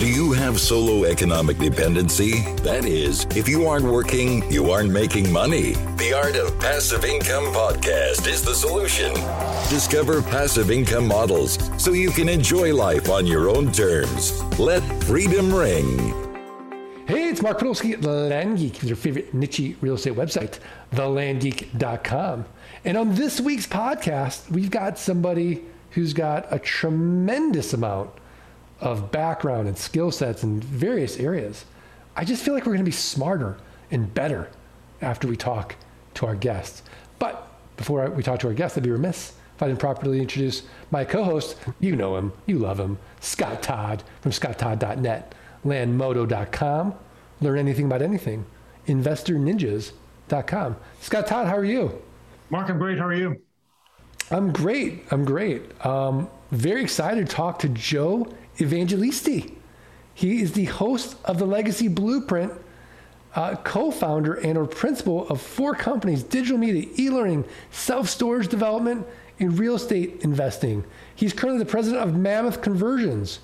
Do you have solo economic dependency? That is, if you aren't working, you aren't making money. The Art of Passive Income podcast is the solution. Discover passive income models so you can enjoy life on your own terms. Let freedom ring. Hey, it's Mark Podolsky at The Land Geek, your favorite niche real estate website, thelandgeek.com. And on this week's podcast, we've got somebody who's got a tremendous amount of background and skill sets in various areas. I just feel like we're going to be smarter and better after we talk to our guests. But before we talk to our guests, I'd be remiss if I didn't properly introduce my co host. You know him, you love him, Scott Todd from scotttodd.net, landmodo.com. Learn anything about anything, investorninjas.com. Scott Todd, how are you? Mark, I'm great. How are you? I'm great. I'm great. Um, very excited to talk to Joe Evangelisti. He is the host of the Legacy Blueprint, uh, co founder and or principal of four companies digital media, e learning, self storage development, and real estate investing. He's currently the president of Mammoth Conversions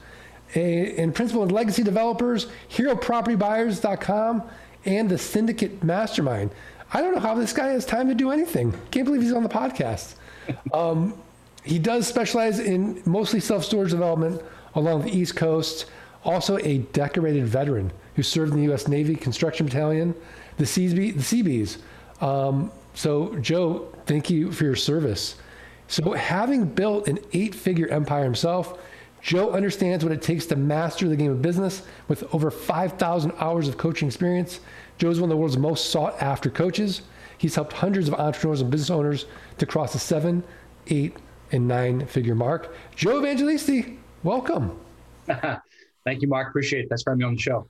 a, and principal of Legacy Developers, HeroPropertyBuyers.com, and the Syndicate Mastermind. I don't know how this guy has time to do anything. Can't believe he's on the podcast. Um, he does specialize in mostly self storage development along the East Coast. Also, a decorated veteran who served in the U.S. Navy Construction Battalion, the, the Seabees. Um, so, Joe, thank you for your service. So, having built an eight figure empire himself, Joe understands what it takes to master the game of business with over 5,000 hours of coaching experience. Joe is one of the world's most sought after coaches. He's helped hundreds of entrepreneurs and business owners to cross the seven, eight, and nine figure mark. Joe Evangelisti, welcome. Thank you, Mark. Appreciate it. Thanks for having me on the show.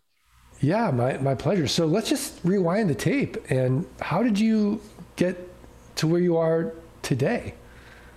Yeah, my, my pleasure. So let's just rewind the tape. And how did you get to where you are today?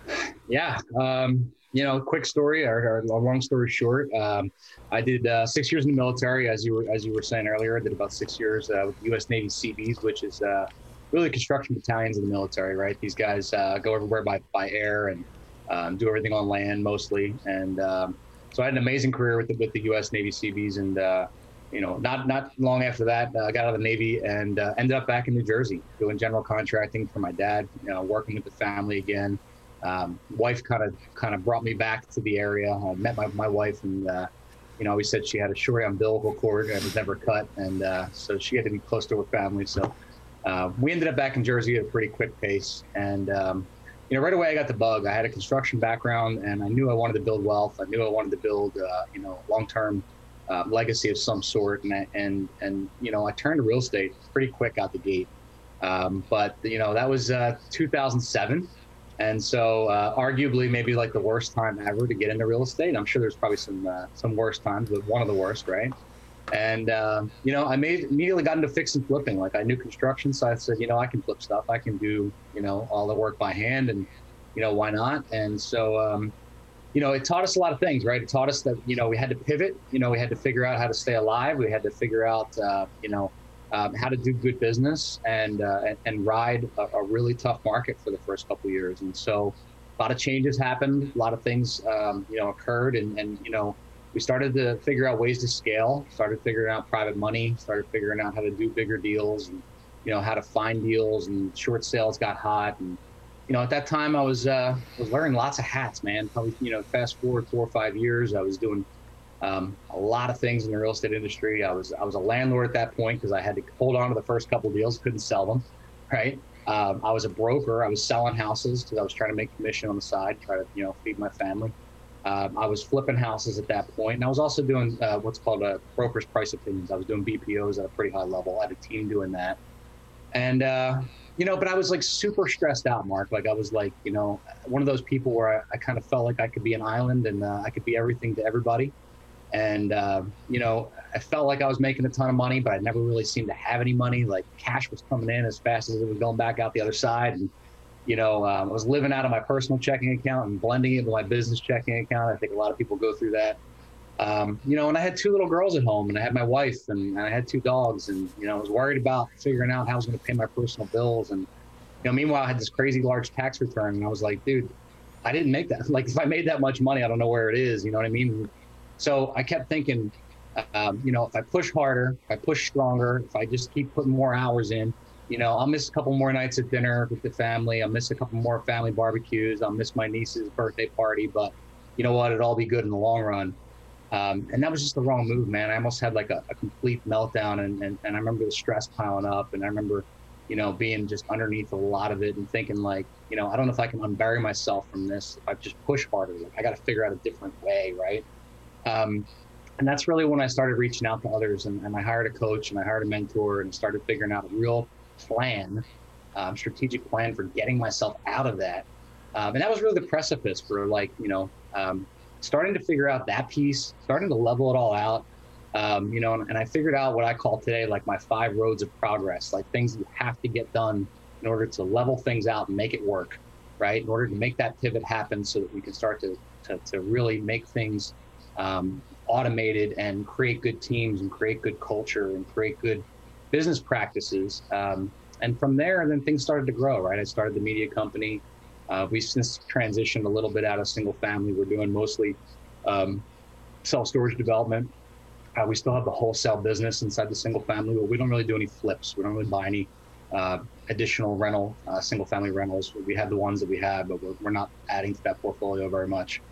Yeah. Um, you know, quick story or, or long story short, um, I did uh, six years in the military, as you were as you were saying earlier. I did about six years uh, with the U.S. Navy Seabees, which is uh, really construction battalions in the military. Right, these guys uh, go everywhere by by air and um, do everything on land mostly. And um, so I had an amazing career with the, with the U.S. Navy Seabees, and uh, you know, not not long after that, uh, I got out of the Navy and ended up back in New Jersey doing general contracting for my dad. You know, working with the family again um, wife kind of kind of brought me back to the area. I met my, my wife and uh, you know always said she had a short umbilical cord and was never cut, and uh, so she had to be close to her family. So uh, we ended up back in Jersey at a pretty quick pace, and um, you know right away I got the bug. I had a construction background, and I knew I wanted to build wealth. I knew I wanted to build uh, you know long term. Uh, legacy of some sort, and and and you know, I turned to real estate pretty quick out the gate. Um, but you know, that was uh, 2007, and so, uh, arguably, maybe like the worst time ever to get into real estate. I'm sure there's probably some uh, some worse times, but one of the worst, right? And uh, you know, I made immediately got into fix and flipping. Like I knew construction, so I said, you know, I can flip stuff. I can do, you know, all the work by hand, and you know, why not? And so, um, you know, it taught us a lot of things, right? It taught us that you know we had to pivot. You know, we had to figure out how to stay alive. We had to figure out, uh, you know, um, how to do good business and uh, and, and, ride a, a, really tough market for the first couple years. And so, a lot of changes happened. A lot of things, um, you know, occurred, and and you know, we started to figure out ways to scale. Started figuring out private money. Started figuring out how to do bigger deals, and you know, how to find deals. And short sales got hot, and you know, at that time, I was uh, was wearing lots of hats, man. Probably, you know, fast forward four or five years, I was doing um, a lot of things in the real estate industry. I was I was a landlord at that point because I had to hold on to the first couple deals, couldn't sell them, right? Um, I was a broker. I was selling houses because I was trying to make commission on the side, try to you know feed my family. Um, I was flipping houses at that point, and I was also doing uh, what's called a broker's price opinions. I was doing BPOs at a pretty high level. I had a team doing that, and uh, you know, but I was like super stressed out, Mark. Like I was like, you know, one of those people where I, I kind of felt like I could be an island and uh, I could be everything to everybody. And, uh, you know, I felt like I was making a ton of money, but I never really seemed to have any money. Like cash was coming in as fast as it was going back out the other side. And, you know, um, I was living out of my personal checking account and blending it with my business checking account. I think a lot of people go through that. Um, you know, and I had two little girls at home, and I had my wife, and, and I had two dogs, and you know, I was worried about figuring out how I was going to pay my personal bills, and you know, meanwhile, I had this crazy large tax return, and I was like, dude, I didn't make that. Like, if I made that much money, I don't know where it is. You know what I mean? So I kept thinking, um, you know, if I push harder, if I push stronger, if I just keep putting more hours in, you know, I'll miss a couple more nights at dinner with the family. I'll miss a couple more family barbecues. I'll miss my niece's birthday party, but you know what? It'll all be good in the long run. Um, and that was just the wrong move, man. I almost had like a, a complete meltdown, and, and, and I remember the stress piling up, and I remember, you know, being just underneath a lot of it and thinking like, you know, I don't know if I can unbury myself from this if I just push harder. Like I got to figure out a different way, right? Um, and that's really when I started reaching out to others, and, and I hired a coach and I hired a mentor and started figuring out a real plan, um, strategic plan for getting myself out of that. Um, and that was really the precipice for like, you know, um, starting to figure out that piece, starting to level it all out. Um, you know, and, and, I figured out what I call today like my five roads of progress, like things you have to get done in order to level things out and make it work, right? In order to make that pivot happen so that we can start to, to, to really make things um, automated and create good teams and create good culture and create good business practices. Um, and from there, then things started to grow, right? I started the media company. Uh, we've since transitioned a little bit out of single family. We're doing mostly um, self storage development. Uh, we still have the wholesale business inside the single family, but we don't really do any flips. We don't really buy any uh, additional rental, uh, single family rentals. We have the ones that we have, but we're, we're not adding to that portfolio very much.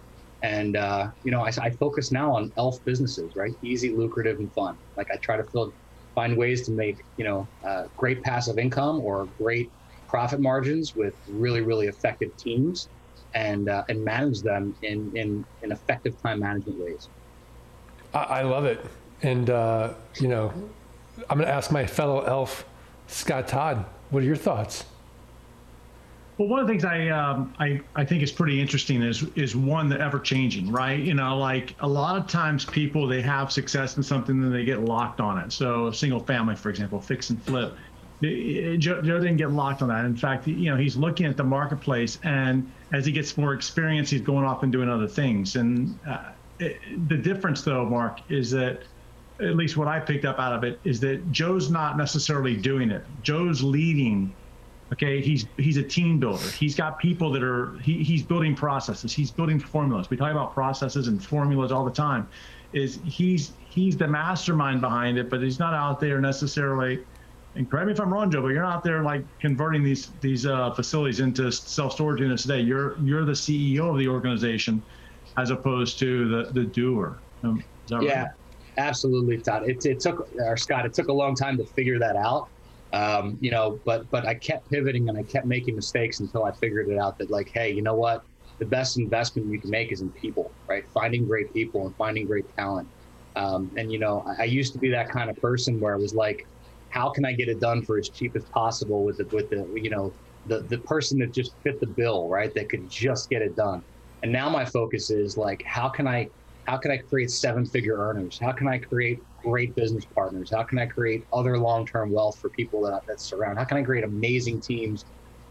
And, uh, you know, I, I, focus now on ELF businesses, right? Easy, lucrative, and fun. Like I try to fill, find ways to make, you know, uh, great passive income or great profit margins with really, really effective teams and, uh, and manage them in, in, in effective time management ways. I, I love it. And, uh, you know, I'm going to ask my fellow ELF, Scott Todd, what are your thoughts? Well, one of the things I, um, I I think is pretty interesting is is one the ever changing, right? You know, like a lot of times people they have success in something and they get locked on it. So single family, for example, fix and flip. Joe, Joe didn't get locked on that. In fact, you know, he's looking at the marketplace, and as he gets more experience, he's going off and doing other things. And uh, it, the difference, though, Mark, is that at least what I picked up out of it is that Joe's not necessarily doing it. Joe's leading Okay, he's he's a team builder. He's got people that are he, he's building processes. He's building formulas. We talk about processes and formulas all the time. Is he's he's the mastermind behind it, but he's not out there necessarily. And correct me if I'm wrong, Joe, but you're not there like converting these these uh, facilities into self storage units today. You're you're the CEO of the organization, as opposed to the the doer. Um, yeah, right? absolutely, Todd. It, it took or Scott. It took a long time to figure that out um, you know, but but I kept pivoting and I kept making mistakes until I figured it out that like, hey, you know what? The best investment you can make is in people, right? Finding great people and finding great talent. Um, and you know, I, I used to be that kind of person where I was like, how can I get it done for as cheap as possible with the with the you know the the person that just fit the bill, right? That could just get it done. And now my focus is like, how can I how can I create seven figure earners? How can I create great business partners? How can I create other long term wealth for people that, that surround? How can I create amazing teams?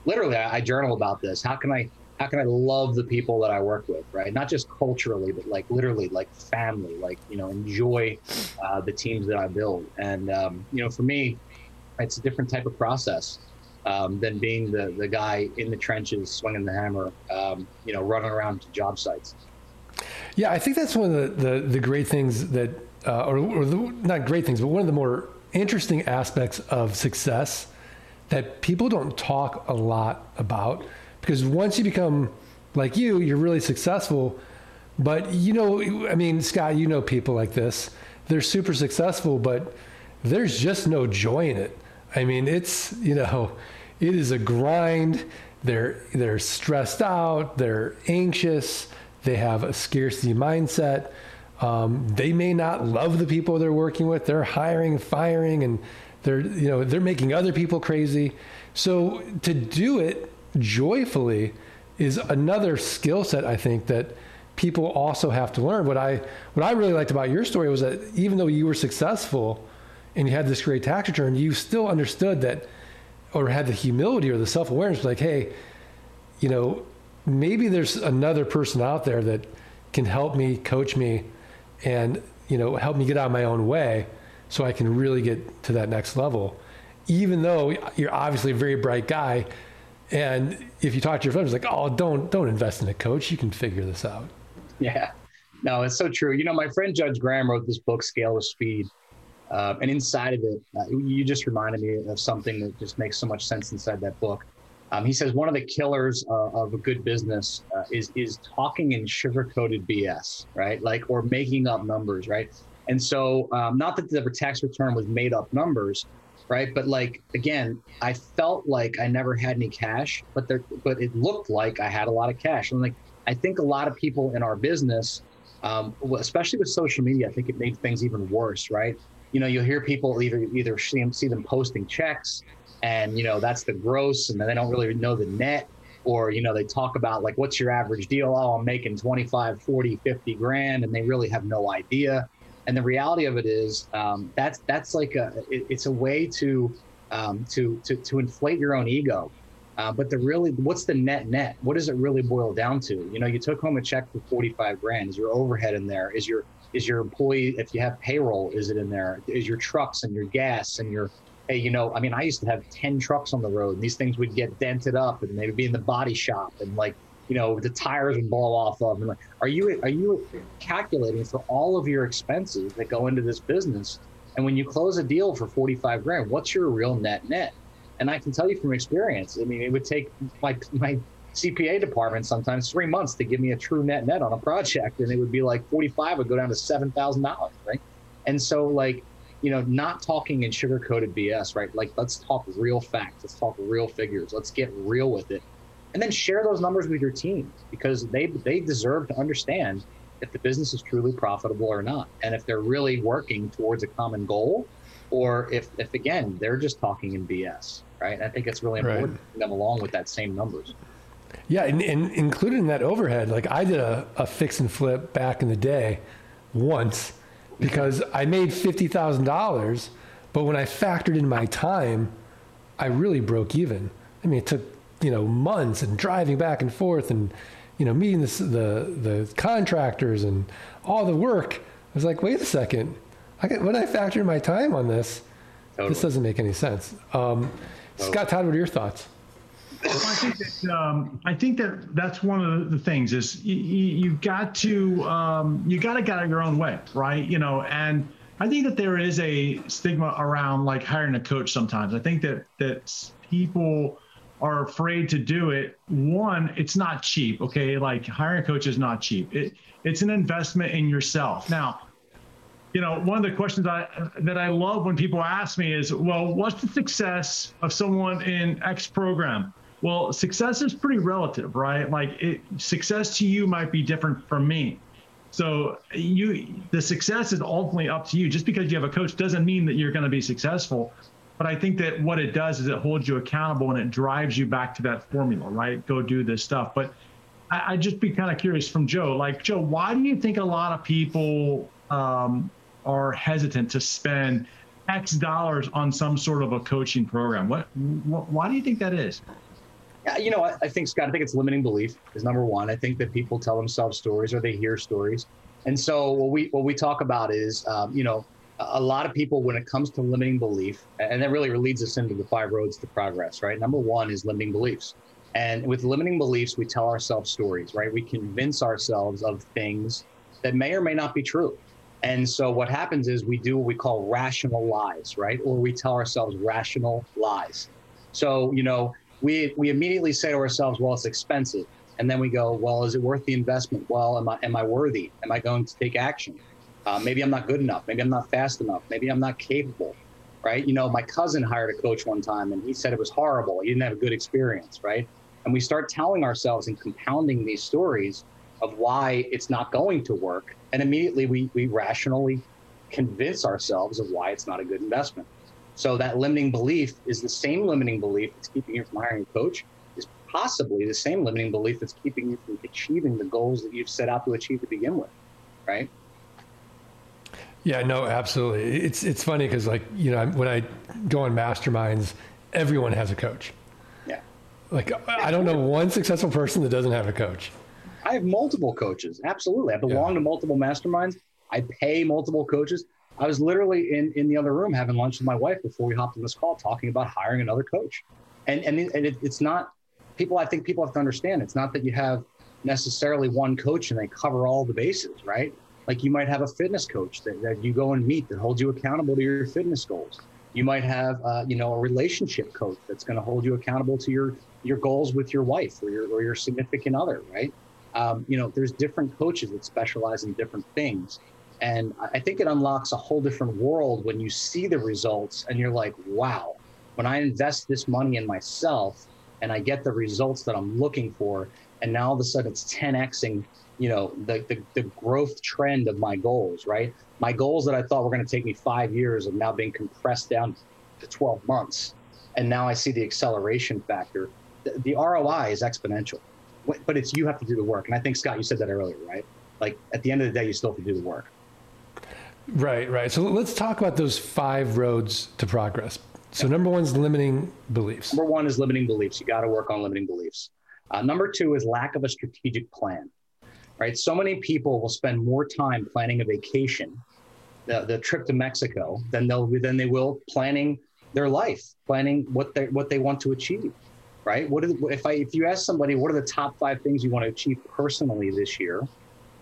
Literally, I, I, journal about this. How can I how can I love the people that I work with, right? Not just culturally, but like literally, like family, like you know, enjoy uh, the teams that I build. And um, you know, for me, it's a different type of process. Um, than being the, the guy in the trenches swinging the hammer, um, you know, running around to job sites. Yeah, I think that's one of the, the, the great things that uh, or, or the, not great things, but one of the more interesting aspects of success that people don't talk a lot about. Because once you become like you, you're really successful. But you know, I mean, Scott, you know people like this. They're super successful, but there's just no joy in it. I mean, it's you know, it is a grind. They're they're stressed out. They're anxious. They have a scarcity mindset. Um, they may not love the people they're working with. They're hiring, firing, and they're you know they're making other people crazy. So to do it joyfully is another skill set I think that people also have to learn. What I what I really liked about your story was that even though you were successful and you had this great tax return, you still understood that or had the humility or the self awareness like, hey, you know, maybe there's another person out there that can help me, coach me, and you know help me get out of my own way so I can really get to that next level. Even though you're obviously a very bright guy, and if you talk to your friends, like, oh, don't don't invest in a coach, you can figure this out. Yeah, no, it's so true. You know, my friend Judge Graham wrote this book, Scale at Speed. Uh, and inside of it, uh, you just reminded me of something that just makes so much sense inside that book. Um, he says one of the killers uh, of a good business uh, is is talking in sugar-coated BS, right? Like or making up numbers, right? And so, um, not that the tax return was made up numbers, right? But like again, I felt like I never had any cash, but there, but it looked like I had a lot of cash. And like I think a lot of people in our business, um, especially with social media, I think it made things even worse, right? You know, you'll hear people either either see them, see them posting checks and you know that's the gross and then they don't really know the net or you know they talk about like what's your average deal? Oh i'm making 25 40 50 grand and they really have no idea. And the reality of it is um, that's that's like a it, it's a way to um, to, to to inflate your own ego. Uh, but the really what's the net net? What does it really boil down to? You know you took home a check for 45 grand. Is your overhead in there? Is your is your employee if you have payroll is it in there? Is your trucks and your gas and your hey, you know, I mean, I used to have 10 trucks on the road and these things would get dented up and they would be in the body shop and like, you know, the tires would blow off of. And like, are you, are you calculating for all of your expenses that go into this business? And when you close a deal for 45 grand, what's your real net net? And I can tell you from experience, I mean, it would take my, my CPA department sometimes three months to give me a true net net on a project. And it would be like 45 would go down to $7,000, right? And so like, you know, not talking in sugar coated BS, right? Like, let's talk real facts. Let's talk real figures. Let's get real with it. And then share those numbers with your team because they, they deserve to understand if the business is truly profitable or not. And if they're really working towards a common goal or if, if again, they're just talking in BS, right? I think it's really important right. to them along with that same numbers. Yeah, and, and included in that overhead, like I did a, a fix and flip back in the day once because I made fifty thousand dollars, but when I factored in my time, I really broke even. I mean, it took you know months and driving back and forth and you know meeting the the, the contractors and all the work. I was like, wait a second, I when I factor in my time on this, totally. this doesn't make any sense. Um, totally. Scott Todd, what are your thoughts? I think that um, I think that that's one of the things is you, you got to um, you got to get out your own way, right? You know, and I think that there is a stigma around like hiring a coach. Sometimes I think that that people are afraid to do it. One, it's not cheap. Okay, like hiring a coach is not cheap. It it's an investment in yourself. Now, you know, one of the questions I that I love when people ask me is, well, what's the success of someone in X program? Well, success is pretty relative, right? Like it, success to you might be different from me. So you, the success is ultimately up to you. Just because you have a coach doesn't mean that you're going to be successful. But I think that what it does is it holds you accountable and it drives you back to that formula, right? Go do this stuff. But I, would just be kind of curious from Joe. Like Joe, why do you think a lot of people um, are hesitant to spend X dollars on some sort of a coaching program? What, what why do you think that is? You know, I, I, think Scott. I think it's limiting belief is number one. I think that people tell themselves stories or they hear stories, and so what we what we talk about is, um, you know, a lot of people when it comes to limiting belief, and that really leads us into the five roads to progress. Right. Number one is limiting beliefs, and with limiting beliefs, we tell ourselves stories. Right. We convince ourselves of things that may or may not be true. And so what happens is we do what we call rational lies, right? Or we tell ourselves rational lies. So, you know, we we immediately say to ourselves, well, it's expensive, and then we go, well, is it worth the investment? Well, am I am I worthy? Am I going to take action? Uh, maybe I'm not good enough. Maybe I'm not fast enough. Maybe I'm not capable. Right? You know, my cousin hired a coach one time, and he said it was horrible. He didn't have a good experience. Right? And we start telling ourselves and compounding these stories of why it's not going to work, and immediately we we rationally convince ourselves of why it's not a good investment. So that limiting belief is the same limiting belief that's keeping you from hiring a coach, is possibly the same limiting belief that's keeping you from achieving the goals that you've set out to achieve to begin with, right? Yeah, no, absolutely. It's it's funny because like you know when I go on masterminds, everyone has a coach. Yeah. Like I don't know one successful person that doesn't have a coach. I have multiple coaches. Absolutely, I belong yeah. to multiple masterminds. I pay multiple coaches. I was literally in, in the other room having lunch with my wife before we hopped on this call talking about hiring another coach. And, and, and it, it's not people, I think people have to understand it's not that you have, necessarily one coach and they cover all the bases, right? Like you might have a fitness coach that, that you go and meet that holds you accountable to your fitness goals. You might have, uh, you know, a relationship coach that's going to hold you accountable to your your goals with your wife or your or your significant other, right? Um, you know, there's different coaches that specialize in different things, and I think it unlocks a whole different world when you see the results and you're like, wow, when I invest this money in myself and I get the results that I'm looking for, and now all of a sudden it's 10xing you know the, the, the growth trend of my goals right? My goals that i thought were going to take me five years have now been compressed down to 12 months. And now i see the acceleration factor. The, the roi is exponential. But it's you have to do the work. And i think scott you said that earlier right? Like at the end of the day you still have to do the work right right so let's talk about those five roads to progress so number one is limiting beliefs number one is limiting beliefs you got to work on limiting beliefs uh, number two is lack of a strategic plan right? So many people will spend more time planning a vacation, the, the trip to Mexico, than they'll than they will planning their life, planning what they what they want to achieve, right? What if I if you ask somebody what are the top five things you want to achieve personally this year,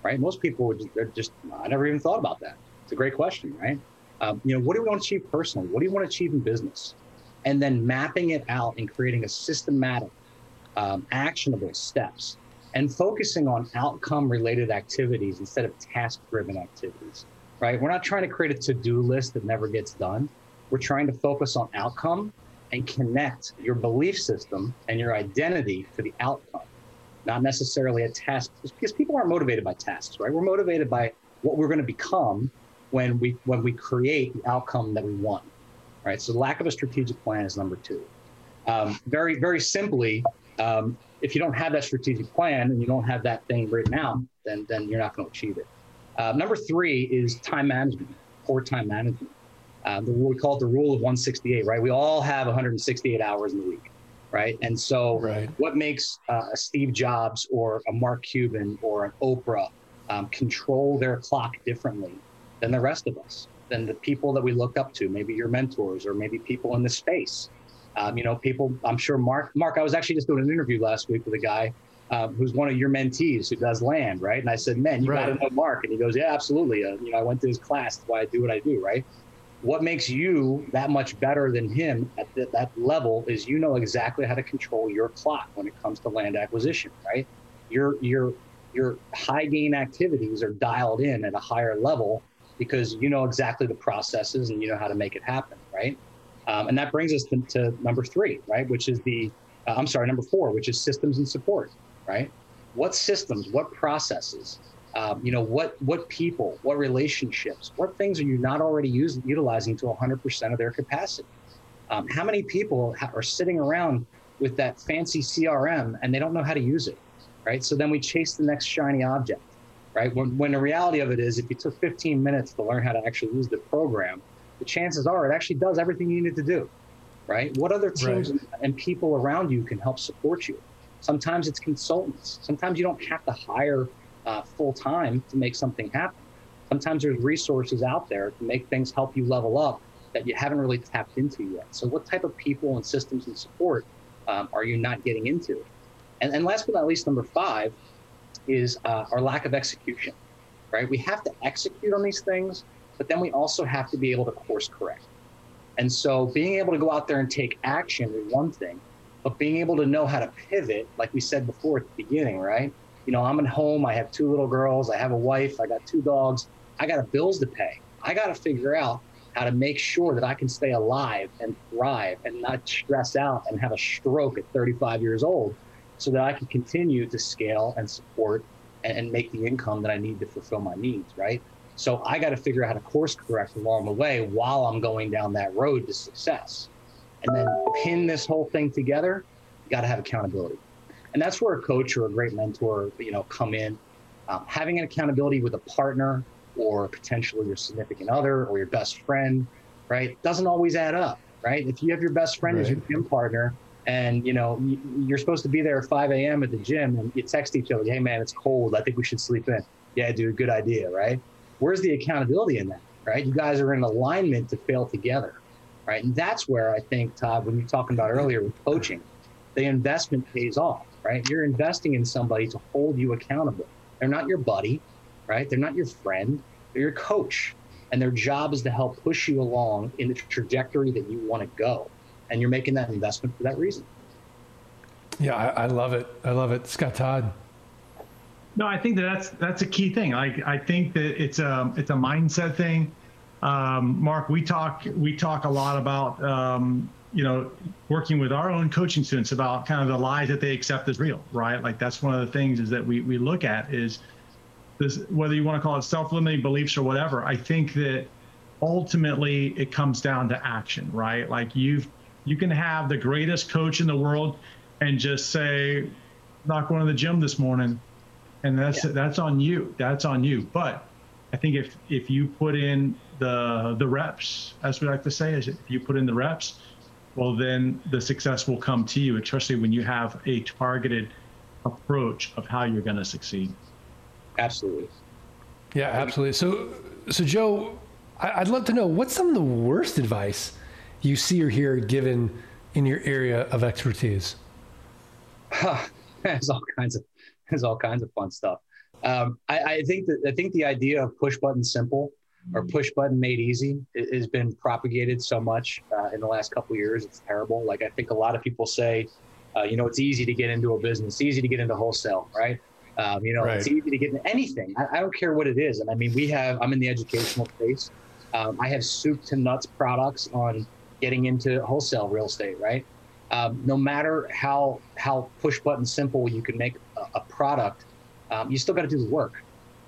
right? Most people would just, just I never even thought about that. It's a great question, right? Um, you know, what do we want to achieve personally? What do you want to achieve in business? And then mapping it out and creating a systematic, um, actionable steps and focusing on outcome related activities instead of task driven activities, right? We're not trying to create a to do list that never gets done. We're trying to focus on outcome and connect your belief system and your identity to the outcome, not necessarily a task, because people aren't motivated by tasks, right? We're motivated by what we're going to become when we when we create the outcome that we want, right? So lack of a strategic plan is number two. Um, very very simply, um, if you don't have that strategic plan and you don't have that thing written out, then then you're not going to achieve it. Uh, number three is time management, poor time management. Uh, the, we call it the rule of 168, right? We all have 168 hours in the week, right? And so, right. what makes uh, a Steve Jobs or a Mark Cuban or an Oprah um, control their clock differently than the rest of us, than the people that we look up to, maybe your mentors or maybe people in the space? Um, you know, people, I'm sure Mark, Mark, I was actually just doing an interview last week with a guy um, who's one of your mentees who does land, right? And I said, man, you right. got to know Mark. And he goes, yeah, absolutely. Uh, you know, I went to his class. That's why I do what I do, right? What makes you that much better than him at the, that level is you know exactly how to control your clock when it comes to land acquisition, right? Your your your high gain activities are dialed in at a higher level because you know exactly the processes and you know how to make it happen, right? Um, and that brings us to, to, number three, right? Which is the, uh, I'm sorry, number four, which is systems and support, right? What systems, what processes, um, you know, what what people, what relationships, what things are you not already using, utilizing to 100% of their capacity? Um, how many people ha- are sitting around with that fancy CRM and they don't know how to use it, right? So then we chase the next shiny object, right? When, when the reality of it is, if you took 15 minutes to learn how to actually use the program, the chances are it actually does everything you need to do, right? What other teams right. and people around you can help support you? Sometimes it's consultants. Sometimes you don't have to hire uh, full time to make something happen. Sometimes there's resources out there to make things help you level up that you haven't really tapped into yet. So, what type of people and systems and support um, are you not getting into? And, and last but not least, number five is uh, our lack of execution, right? We have to execute on these things, but then we also have to be able to course correct. And so being able to go out there and take action is one thing, but being able to know how to pivot, like we said before at the beginning, right? You know, I'm at home, I have two little girls, I have a wife, I got two dogs, I got bills to pay. I got to figure out how to make sure that I can stay alive and thrive and not stress out and have a stroke at 35 years old so that I can continue to scale and support and, and make the income that I need to fulfill my needs, right? So I got to figure out how to course correct along the way while I'm going down that road to success. And then pin this whole thing together, you got to have accountability. And that's where a coach or a great mentor, you know, come in. Um, having an accountability with a partner or potentially your significant other or your best friend, right, doesn't always add up, right? If you have your best friend right. as your gym partner and, you know, you're supposed to be there at 5 a.m. at the gym and you text each other, hey, man, it's cold. I think we should sleep in. Yeah, dude, good idea, right? where's the accountability in that, right? You guys are in alignment to fail together, right? And that's where I think, Todd, when you're talking about earlier with coaching, the investment pays off, right? You're investing in somebody to hold you accountable. They're not your buddy, right? They're not your friend. They're your coach. And their job is to help push you along in the trajectory that you want to go. And you're making that investment for that reason. Yeah, I, I love it. I love it. Scott Todd. No, I think that that's that's a key thing. Like I think that it's a it's a mindset thing. Um, Mark, we talk we talk a lot about um, you know working with our own coaching students about kind of the lies that they accept as real, right? Like that's one of the things is that we we look at is this whether you want to call it self-limiting beliefs or whatever. I think that ultimately it comes down to action, right? Like you've you can have the greatest coach in the world and just say not going to the gym this morning and that's yeah. that's on you. That's on you. But I think if if you put in the the reps, as we like to say, is if you put in the reps, well then the success will come to you, especially when you have a targeted approach of how you're going to succeed. Absolutely. Yeah, absolutely. So so Joe, I'd love to know what's some of the worst advice you see or hear given in your area of expertise. There's all kinds of there's all kinds of fun stuff. Um, I, I, think that I think the idea of push button simple or push button made easy has been propagated so much uh, in the last couple years. It's terrible. Like I think a lot of people say, uh, you know, it's easy to get into a business, it's easy to get into wholesale, right? Um, you know, right. it's easy to get into anything. I, I, don't care what it is. And I mean, we have. I'm in the educational space. Um, I have soup to nuts products on getting into wholesale real estate, right? Um, no matter how how push button simple you can make a, a product, um, you still got to do the work,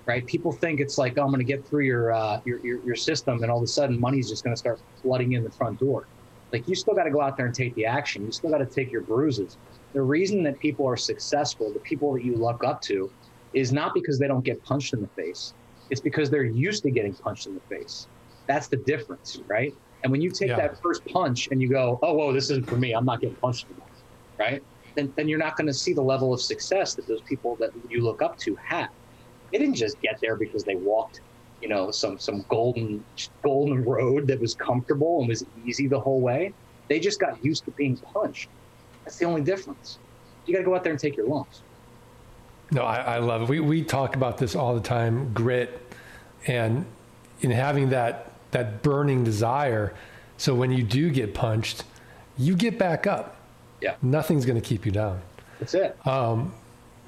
right? People think it's like, oh, I'm going to get through your, uh, your, your your system, and all of a sudden money's just going to start flooding in the front door. Like you still got to go out there and take the action. You still got to take your bruises. The reason that people are successful, the people that you look up to, is not because they don't get punched in the face. It's because they're used to getting punched in the face. That's the difference, right? And when you take yeah. that first punch and you go, oh, whoa, this isn't for me. I'm not getting punched anymore, right? Then, then you're not going to see the level of success that those people that you look up to have. They didn't just get there because they walked, you know, some some golden golden road that was comfortable and was easy the whole way. They just got used to being punched. That's the only difference. You got to go out there and take your lumps. No, I, I love it. We we talk about this all the time, grit, and in having that that burning desire. So when you do get punched, you get back up. Yeah. Nothing's going to keep you down. That's it. Um,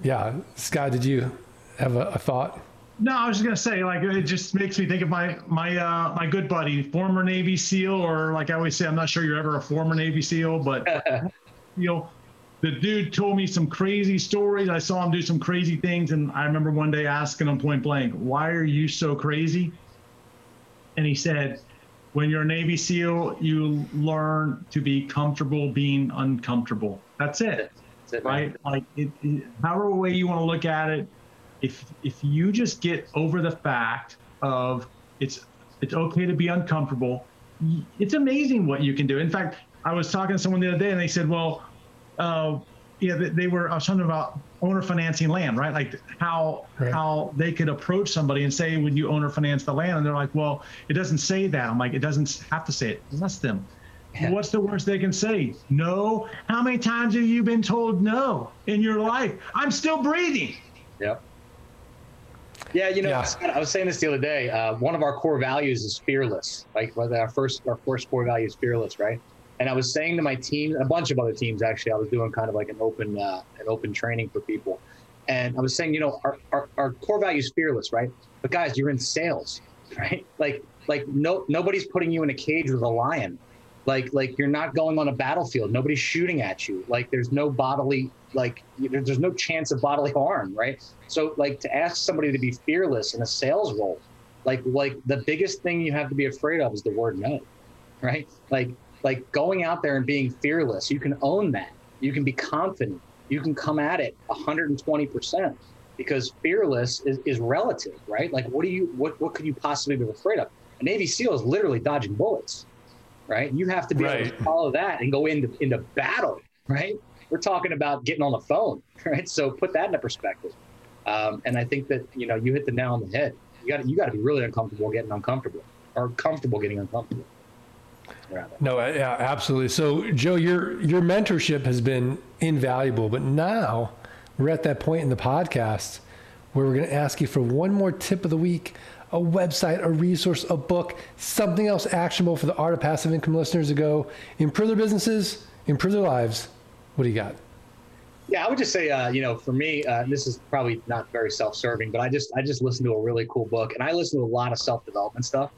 yeah. Scott, did you have a, a thought? No, I was just gonna say, like, it just makes me think of my my uh, my good buddy, former Navy SEAL, or like I always say, I'm not sure you're ever a former Navy SEAL, but you know, the dude told me some crazy stories. I saw him do some crazy things, and I remember one day asking him point blank, "Why are you so crazy?" And he said, when you're a Navy SEAL, you learn to be comfortable being uncomfortable. That's it, That's it right? Like, it, it, however way you want to look at it, if if you just get over the fact of it's it's okay to be uncomfortable, it's amazing what you can do. In fact, I was talking to someone the other day, and they said, "Well, uh, yeah, they, they were. I was talking about owner financing land, right? Like how right. how they could approach somebody and say, "Would you owner finance the land?" And they're like, "Well, it doesn't say that." I'm like, "It doesn't have to say it. That's them." Yeah. What's the worst they can say? No. How many times have you been told no in your life? I'm still breathing. Yep. Yeah, you know, yeah. I was saying this the other day. Uh, one of our core values is fearless. Like, whether our first our first core value is fearless, right? And I was saying to my team, a bunch of other teams actually, I was doing kind of like an open uh, an open training for people, and I was saying, you know, our, our, our core value is fearless, right? But guys, you're in sales, right? Like like no nobody's putting you in a cage with a lion, like like you're not going on a battlefield. Nobody's shooting at you. Like there's no bodily like there's no chance of bodily harm, right? So like to ask somebody to be fearless in a sales role, like like the biggest thing you have to be afraid of is the word no, right? Like like going out there and being fearless you can own that. You can be confident. You can come at it 120% because fearless is, is relative right? Like what do you what, what could you possibly be afraid of? A navy seal is literally dodging bullets right? You have to be right. able to follow that and go into into battle right? We're talking about getting on the phone right? So put that into perspective. Um, and i think that you know you hit the nail on the head. You got you got to be really uncomfortable getting uncomfortable or comfortable getting uncomfortable no, uh, yeah, absolutely. So, Joe, your your mentorship has been invaluable, but now we're at that point in the podcast where we're going to ask you for one more tip of the week a website, a resource, a book, something else actionable for the art of passive income listeners to go improve their businesses, improve their lives. What do you got? Yeah, I would just say, uh, you know, for me, uh, this is probably not very self-serving, but I just I just listened to a really cool book, and I listen to a lot of self-development stuff,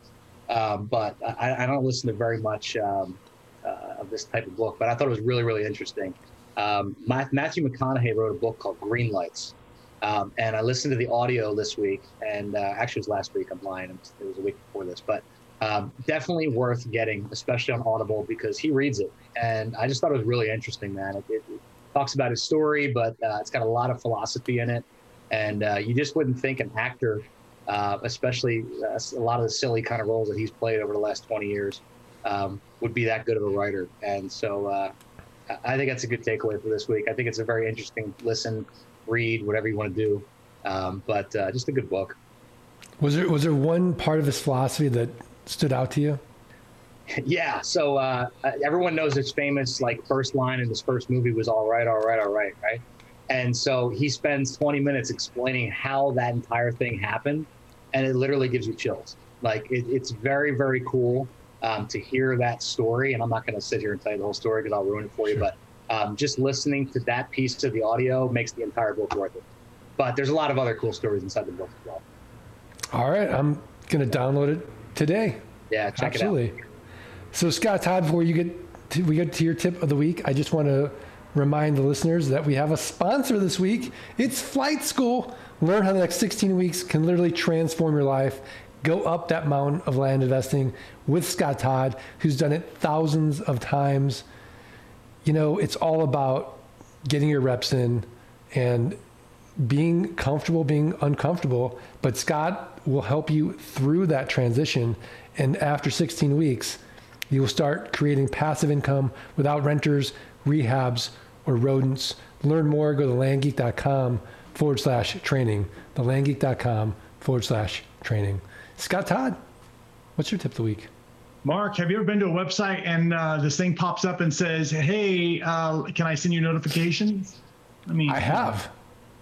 um, but I, I, don't listen to very much um, uh, of this type of book. But I thought it was really really interesting. Um, Matthew McConaughey wrote a book called Greenlights, um, and I listened to the audio this week, and uh, actually it was last week. I'm lying; it was a week before this, but um, definitely worth getting, especially on Audible because he reads it, and I just thought it was really interesting, man. It, it, talks about his story, but uh, it's got a lot of philosophy in it. And uh, you just wouldn't think an actor, uh, especially uh, a lot of the silly kind of roles that he's played over the last 20 years, um, would be that good of a writer. And so uh, I think that's a good takeaway for this week. I think it's a very interesting listen, read, whatever you want to do. Um, but uh, just a good book. Was there was there one part of his philosophy that stood out to you? Yeah. So uh, everyone knows his famous like first line in his first movie was "All right, all right, all right," right? And so he spends 20 minutes explaining how that entire thing happened, and it literally gives you chills. Like it, it's very, very cool um, to hear that story. And I'm not going to sit here and tell you the whole story because I'll ruin it for you. But um, just listening to that piece of the audio makes the entire book worth it. But there's a lot of other cool stories inside the book as well. All right, I'm going to download it today. Yeah, check Absolutely. it out. So Scott Todd, before you get to, we get to your tip of the week, I just want to remind the listeners that we have a sponsor this week. It's Flight School. Learn how the next 16 weeks can literally transform your life. Go up that mountain of land investing with Scott Todd, who's done it thousands of times. You know, it's all about getting your reps in and being comfortable, being uncomfortable. But Scott will help you through that transition. And after 16 weeks, you will start creating passive income without renters, rehabs, or rodents. Learn more, go to landgeek.com forward slash training. The landgeek.com forward slash training. Scott Todd, what's your tip of the week? Mark, have you ever been to a website and uh, this thing pops up and says, "Hey, uh, can I send you notifications?" I mean, I have.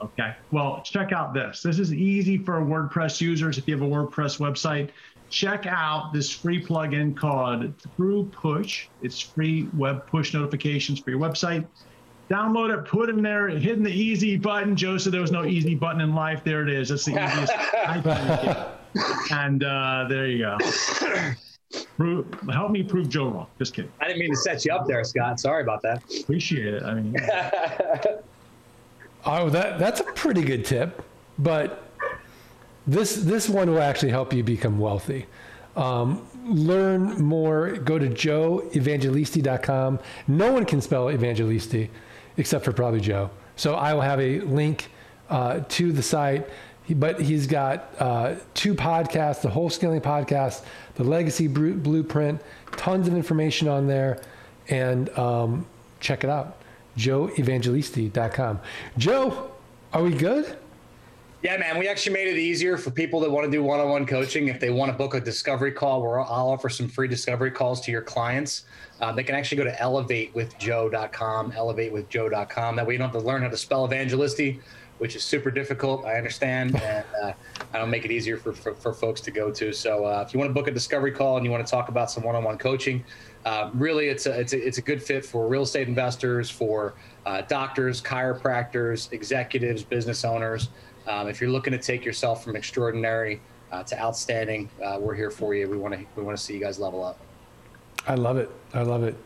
Okay. Well, check out this. This is easy for WordPress users. If you have a WordPress website, check out this free plugin called Propush. It's free web push notifications for your website. Download it, put it in there, hitting the easy button. Joe said there was no easy button in life. There it is. That's the easiest. and uh, there you go. Prove, help me prove Joe wrong. Just kidding. I didn't mean to set you up there, Scott. Sorry about that. Appreciate it. I mean, oh, that that's a pretty good tip, but this this one will actually help you become wealthy. Um, learn more. Go to joeevangelisti.com. No one can spell evangelisti except for probably Joe. So I will have a link uh, to the site. But he's got uh, two podcasts: the Wholesaling podcast, the Legacy Blueprint. Tons of information on there, and um, check it out. JoeEvangelisti.com. Joe, are we good? Yeah, man, we actually made it easier for people that want to do one-on-one coaching. If they want to book a discovery call, where I'll offer some free discovery calls to your clients. Uh, they can actually go to elevatewithjoe.com, elevatewithjoe.com. That way you don't have to learn how to spell evangelisti, which is super difficult. I understand, and uh, I don't make it easier for, for, for, folks to go to. So uh, if you want to book a discovery call and you want to talk about some one-on-one coaching, uh, really it's a, it's a it's a good fit for real estate investors, for uh, doctors, chiropractors, executives, business owners. Um, if you're looking to take yourself from extraordinary uh, to outstanding, uh, we're here for you. We want to we want to see you guys level up. I love it. I love it.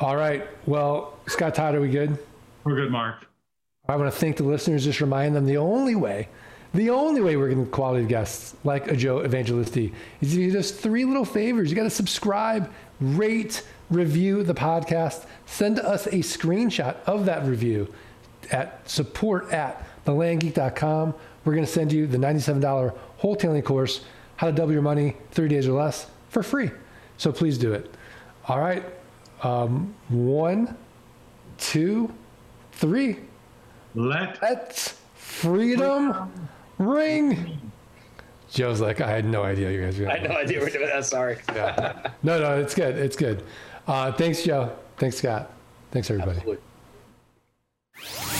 All right. Well, Scott Todd, are we good? We're good, Mark. I want to thank the listeners. Just remind them the only way, the only way we're getting quality guests like a Joe Evangelisti is if you do just three little favors. You got to subscribe, rate, review the podcast, send us a screenshot of that review at support at thelandgeek.com. We're going to send you the $97 wholesaling course, How to Double Your Money 30 Days or Less, for free. So please do it. All right. Um, one, two, three. Let Let's freedom ring. Joe's like, I had no idea you guys were. I had no idea we're doing that. Sorry. yeah. No, no, it's good. It's good. Uh, thanks, Joe. Thanks, Scott. Thanks, everybody. Absolutely.